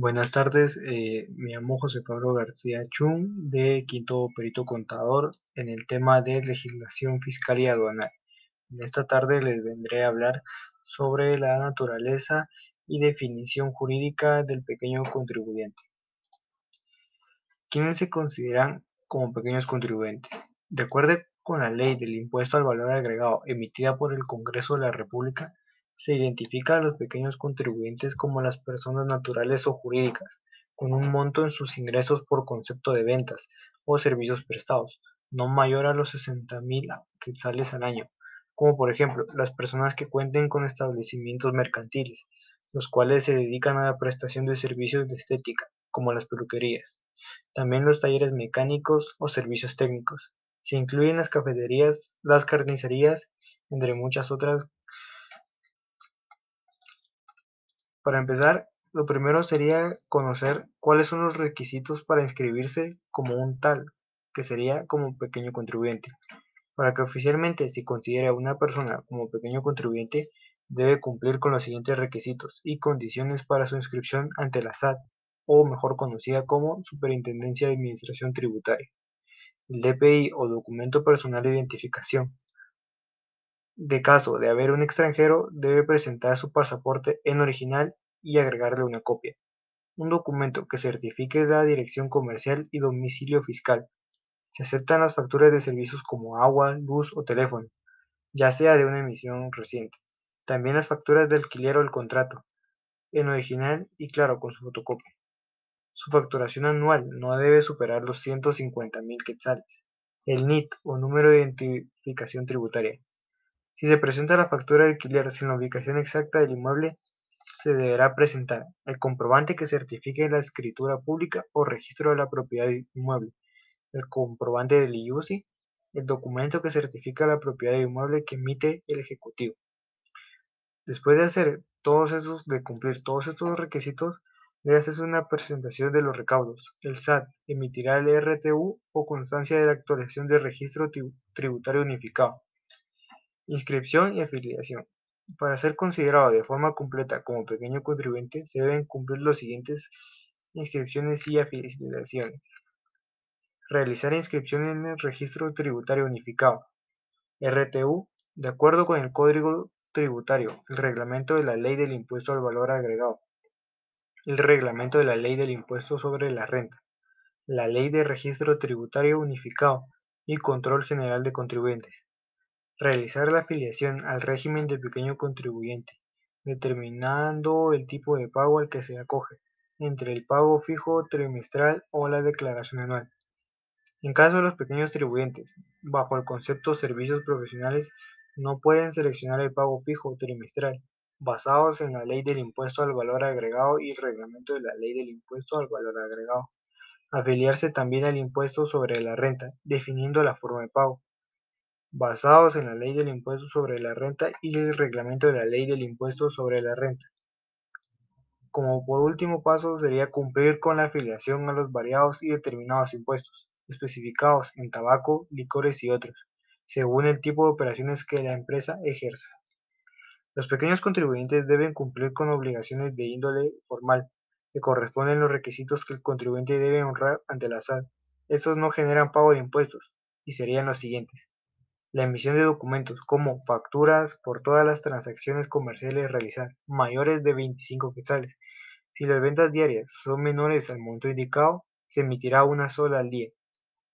Buenas tardes, eh, me llamo José Pablo García Chung, de Quinto Perito Contador, en el tema de legislación fiscal y aduanal. En esta tarde les vendré a hablar sobre la naturaleza y definición jurídica del pequeño contribuyente. ¿Quiénes se consideran como pequeños contribuyentes? De acuerdo con la ley del impuesto al valor agregado emitida por el Congreso de la República, se identifica a los pequeños contribuyentes como las personas naturales o jurídicas, con un monto en sus ingresos por concepto de ventas o servicios prestados, no mayor a los 60.000 quetzales al año, como por ejemplo las personas que cuenten con establecimientos mercantiles, los cuales se dedican a la prestación de servicios de estética, como las peluquerías. También los talleres mecánicos o servicios técnicos. Se incluyen las cafeterías, las carnicerías, entre muchas otras Para empezar, lo primero sería conocer cuáles son los requisitos para inscribirse como un tal, que sería como pequeño contribuyente. Para que oficialmente se considere a una persona como pequeño contribuyente, debe cumplir con los siguientes requisitos y condiciones para su inscripción ante la SAT, o mejor conocida como Superintendencia de Administración Tributaria. El DPI o Documento Personal de Identificación. De caso de haber un extranjero, debe presentar su pasaporte en original y agregarle una copia. Un documento que certifique la dirección comercial y domicilio fiscal. Se aceptan las facturas de servicios como agua, luz o teléfono, ya sea de una emisión reciente. También las facturas de alquiler o el contrato, en original y claro con su fotocopia. Su facturación anual no debe superar los 150 mil quetzales. El NIT o número de identificación tributaria si se presenta la factura de alquiler sin la ubicación exacta del inmueble, se deberá presentar el comprobante que certifique la escritura pública o registro de la propiedad inmueble, el comprobante del IUCI, el documento que certifica la propiedad del inmueble que emite el Ejecutivo. Después de hacer todos esos, de cumplir todos estos requisitos, debe hacerse una presentación de los recaudos. El SAT emitirá el RTU o constancia de la actualización del registro tributario unificado Inscripción y afiliación. Para ser considerado de forma completa como pequeño contribuyente, se deben cumplir los siguientes inscripciones y afiliaciones. Realizar inscripción en el Registro Tributario Unificado, RTU, de acuerdo con el Código Tributario, el Reglamento de la Ley del Impuesto al Valor Agregado, el Reglamento de la Ley del Impuesto sobre la Renta, la Ley de Registro Tributario Unificado y Control General de Contribuyentes. Realizar la afiliación al régimen de pequeño contribuyente, determinando el tipo de pago al que se acoge, entre el pago fijo trimestral o la declaración anual. En caso de los pequeños contribuyentes, bajo el concepto servicios profesionales, no pueden seleccionar el pago fijo trimestral, basados en la ley del impuesto al valor agregado y el reglamento de la ley del impuesto al valor agregado. Afiliarse también al impuesto sobre la renta, definiendo la forma de pago basados en la Ley del Impuesto sobre la Renta y el Reglamento de la Ley del Impuesto sobre la Renta. Como por último paso sería cumplir con la afiliación a los variados y determinados impuestos, especificados en tabaco, licores y otros, según el tipo de operaciones que la empresa ejerza. Los pequeños contribuyentes deben cumplir con obligaciones de índole formal, que corresponden los requisitos que el contribuyente debe honrar ante la SAT. Estos no generan pago de impuestos, y serían los siguientes la emisión de documentos como facturas por todas las transacciones comerciales realizadas mayores de 25 quetzales. Si las ventas diarias son menores al monto indicado, se emitirá una sola al día.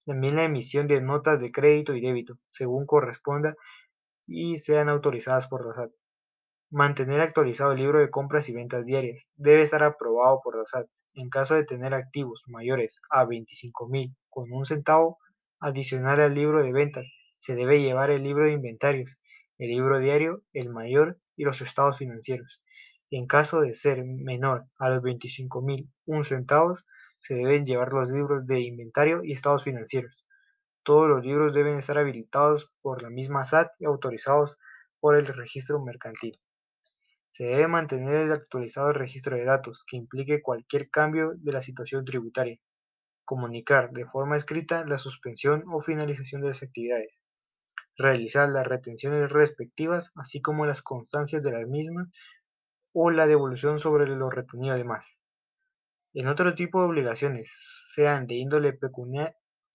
También la emisión de notas de crédito y débito, según corresponda y sean autorizadas por la SAT. Mantener actualizado el libro de compras y ventas diarias. Debe estar aprobado por la SAT. En caso de tener activos mayores a 25.000 con un centavo, adicional al libro de ventas se debe llevar el libro de inventarios, el libro diario, el mayor y los estados financieros. En caso de ser menor a los 25.001 centavos, se deben llevar los libros de inventario y estados financieros. Todos los libros deben estar habilitados por la misma SAT y autorizados por el registro mercantil. Se debe mantener el actualizado registro de datos que implique cualquier cambio de la situación tributaria. Comunicar de forma escrita la suspensión o finalización de las actividades realizar las retenciones respectivas, así como las constancias de las mismas o la devolución sobre lo retenido además. En otro tipo de obligaciones, sean de índole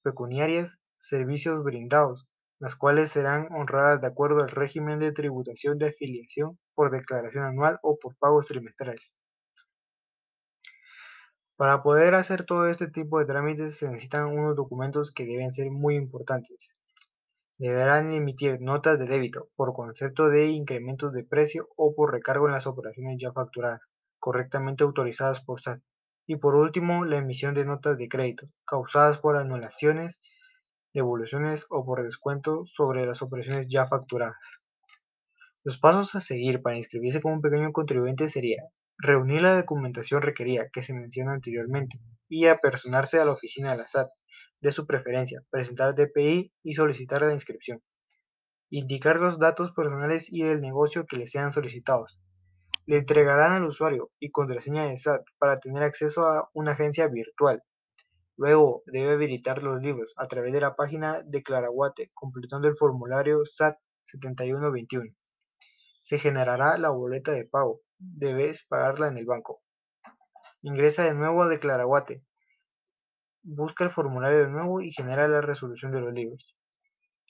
pecuniarias, servicios brindados, las cuales serán honradas de acuerdo al régimen de tributación de afiliación por declaración anual o por pagos trimestrales. Para poder hacer todo este tipo de trámites se necesitan unos documentos que deben ser muy importantes. Deberán emitir notas de débito por concepto de incrementos de precio o por recargo en las operaciones ya facturadas, correctamente autorizadas por SAT. Y por último, la emisión de notas de crédito, causadas por anulaciones, devoluciones o por descuento sobre las operaciones ya facturadas. Los pasos a seguir para inscribirse como un pequeño contribuyente sería reunir la documentación requerida que se menciona anteriormente y apersonarse a la oficina de la SAT de su preferencia, presentar DPI y solicitar la inscripción. Indicar los datos personales y del negocio que le sean solicitados. Le entregarán al usuario y contraseña de SAT para tener acceso a una agencia virtual. Luego debe habilitar los libros a través de la página de Claraguate, completando el formulario SAT 7121. Se generará la boleta de pago, debes pagarla en el banco. Ingresa de nuevo a Declaraguate. Busca el formulario de nuevo y genera la resolución de los libros.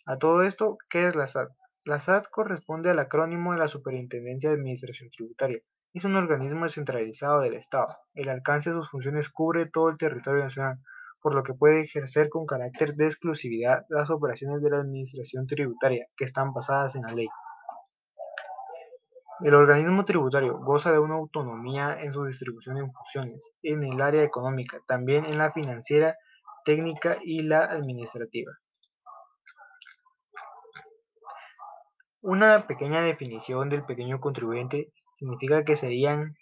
A todo esto, ¿qué es la SAT? La SAT corresponde al acrónimo de la Superintendencia de Administración Tributaria. Es un organismo descentralizado del Estado. El alcance de sus funciones cubre todo el territorio nacional, por lo que puede ejercer con carácter de exclusividad las operaciones de la Administración Tributaria que están basadas en la ley. El organismo tributario goza de una autonomía en su distribución en funciones, en el área económica, también en la financiera, técnica y la administrativa. Una pequeña definición del pequeño contribuyente significa que serían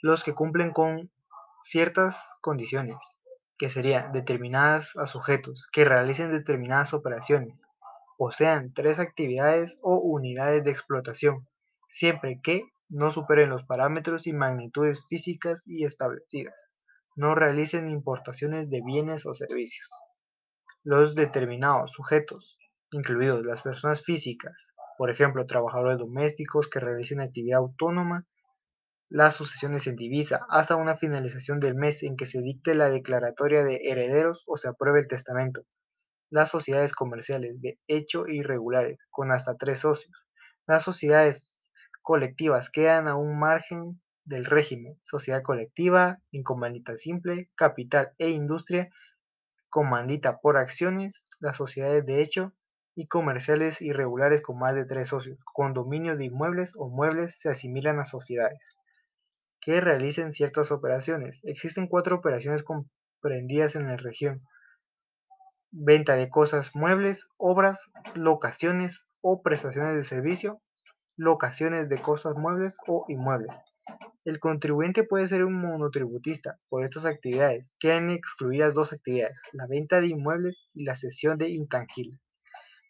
los que cumplen con ciertas condiciones, que serían determinadas a sujetos, que realicen determinadas operaciones, o sean tres actividades o unidades de explotación, siempre que no superen los parámetros y magnitudes físicas y establecidas, no realicen importaciones de bienes o servicios. Los determinados sujetos, incluidos las personas físicas, por ejemplo, trabajadores domésticos que realicen actividad autónoma, las sucesiones en divisa, hasta una finalización del mes en que se dicte la declaratoria de herederos o se apruebe el testamento, las sociedades comerciales de hecho irregulares, con hasta tres socios, las sociedades colectivas quedan a un margen del régimen, sociedad colectiva, en comandita simple, capital e industria, comandita por acciones, las sociedades de hecho y comerciales irregulares con más de tres socios, condominios de inmuebles o muebles se asimilan a sociedades que realicen ciertas operaciones. Existen cuatro operaciones comprendidas en la región. Venta de cosas muebles, obras, locaciones o prestaciones de servicio, locaciones de cosas muebles o inmuebles. El contribuyente puede ser un monotributista por estas actividades. Quedan excluidas dos actividades, la venta de inmuebles y la cesión de intangibles.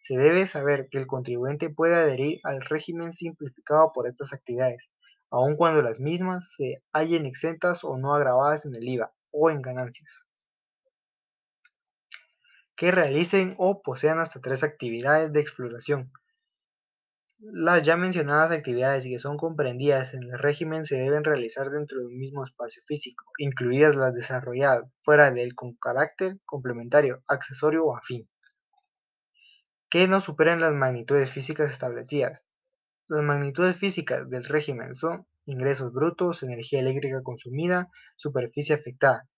Se debe saber que el contribuyente puede adherir al régimen simplificado por estas actividades, aun cuando las mismas se hallen exentas o no agravadas en el IVA o en ganancias. Que realicen o posean hasta tres actividades de exploración, las ya mencionadas actividades que son comprendidas en el régimen se deben realizar dentro de un mismo espacio físico, incluidas las desarrolladas fuera de él con carácter complementario, accesorio o afín, que no superan las magnitudes físicas establecidas. Las magnitudes físicas del régimen son ingresos brutos, energía eléctrica consumida, superficie afectada.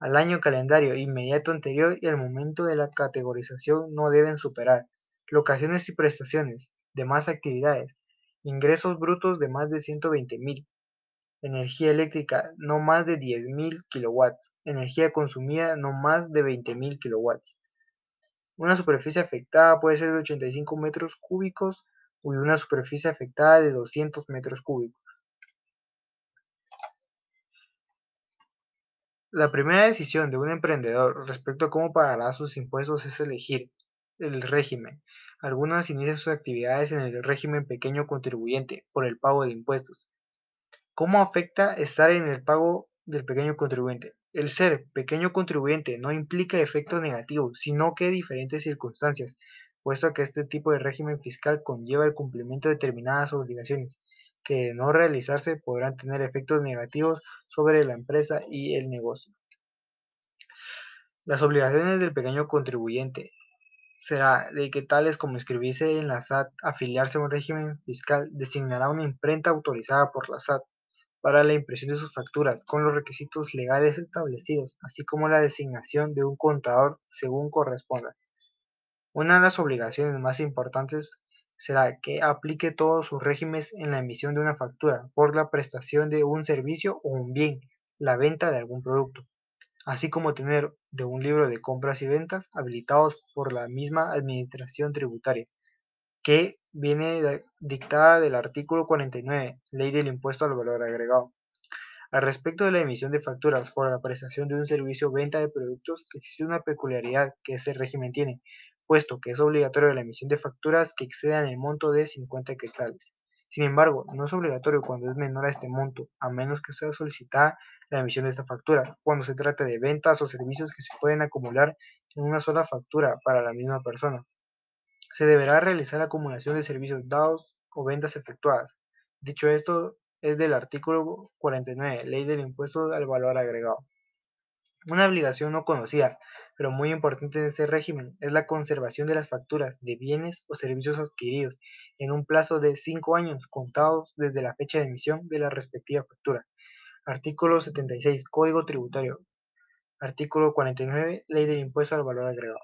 Al año calendario inmediato anterior y al momento de la categorización no deben superar locaciones y prestaciones, de más actividades, ingresos brutos de más de 120.000, energía eléctrica no más de 10.000 kW, energía consumida no más de 20.000 kW. Una superficie afectada puede ser de 85 metros cúbicos y una superficie afectada de 200 metros cúbicos. La primera decisión de un emprendedor respecto a cómo pagará sus impuestos es elegir el régimen. Algunas inician sus actividades en el régimen pequeño contribuyente por el pago de impuestos. ¿Cómo afecta estar en el pago del pequeño contribuyente? El ser pequeño contribuyente no implica efectos negativos, sino que diferentes circunstancias, puesto que este tipo de régimen fiscal conlleva el cumplimiento de determinadas obligaciones, que de no realizarse podrán tener efectos negativos sobre la empresa y el negocio. Las obligaciones del pequeño contribuyente será de que tales como inscribirse en la SAT, afiliarse a un régimen fiscal, designará una imprenta autorizada por la SAT para la impresión de sus facturas con los requisitos legales establecidos, así como la designación de un contador según corresponda. Una de las obligaciones más importantes será que aplique todos sus regímenes en la emisión de una factura por la prestación de un servicio o un bien, la venta de algún producto así como tener de un libro de compras y ventas habilitados por la misma Administración Tributaria, que viene dictada del artículo 49, Ley del Impuesto al Valor Agregado. Al respecto de la emisión de facturas por la prestación de un servicio o venta de productos, existe una peculiaridad que ese régimen tiene, puesto que es obligatorio la emisión de facturas que excedan el monto de 50 quetzales. Sin embargo, no es obligatorio cuando es menor a este monto, a menos que sea solicitada la emisión de esta factura, cuando se trata de ventas o servicios que se pueden acumular en una sola factura para la misma persona. Se deberá realizar la acumulación de servicios dados o ventas efectuadas. Dicho esto, es del artículo 49, Ley del Impuesto al Valor Agregado. Una obligación no conocida, pero muy importante en este régimen, es la conservación de las facturas de bienes o servicios adquiridos en un plazo de cinco años contados desde la fecha de emisión de la respectiva factura. Artículo 76, Código Tributario. Artículo 49, Ley del Impuesto al Valor Agregado.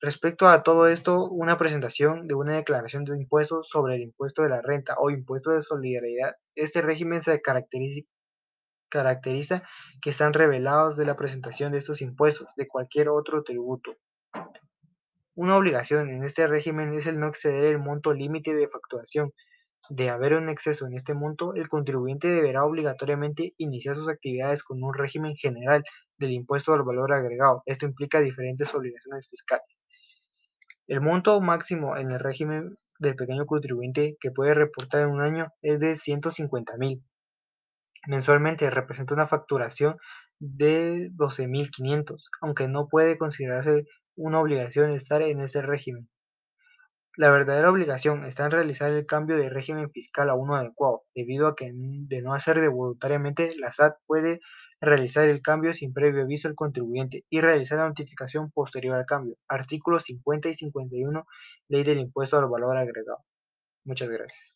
Respecto a todo esto, una presentación de una declaración de impuestos sobre el impuesto de la renta o impuesto de solidaridad, este régimen se caracteriza, caracteriza que están revelados de la presentación de estos impuestos de cualquier otro tributo. Una obligación en este régimen es el no exceder el monto límite de facturación. De haber un exceso en este monto, el contribuyente deberá obligatoriamente iniciar sus actividades con un régimen general del impuesto al valor agregado. Esto implica diferentes obligaciones fiscales. El monto máximo en el régimen del pequeño contribuyente que puede reportar en un año es de 150 mil. Mensualmente representa una facturación de 12.500, aunque no puede considerarse una obligación estar en este régimen. La verdadera obligación está en realizar el cambio de régimen fiscal a uno adecuado, debido a que de no hacer de voluntariamente, la SAT puede realizar el cambio sin previo aviso al contribuyente y realizar la notificación posterior al cambio. Artículos 50 y 51, Ley del Impuesto al Valor Agregado. Muchas gracias.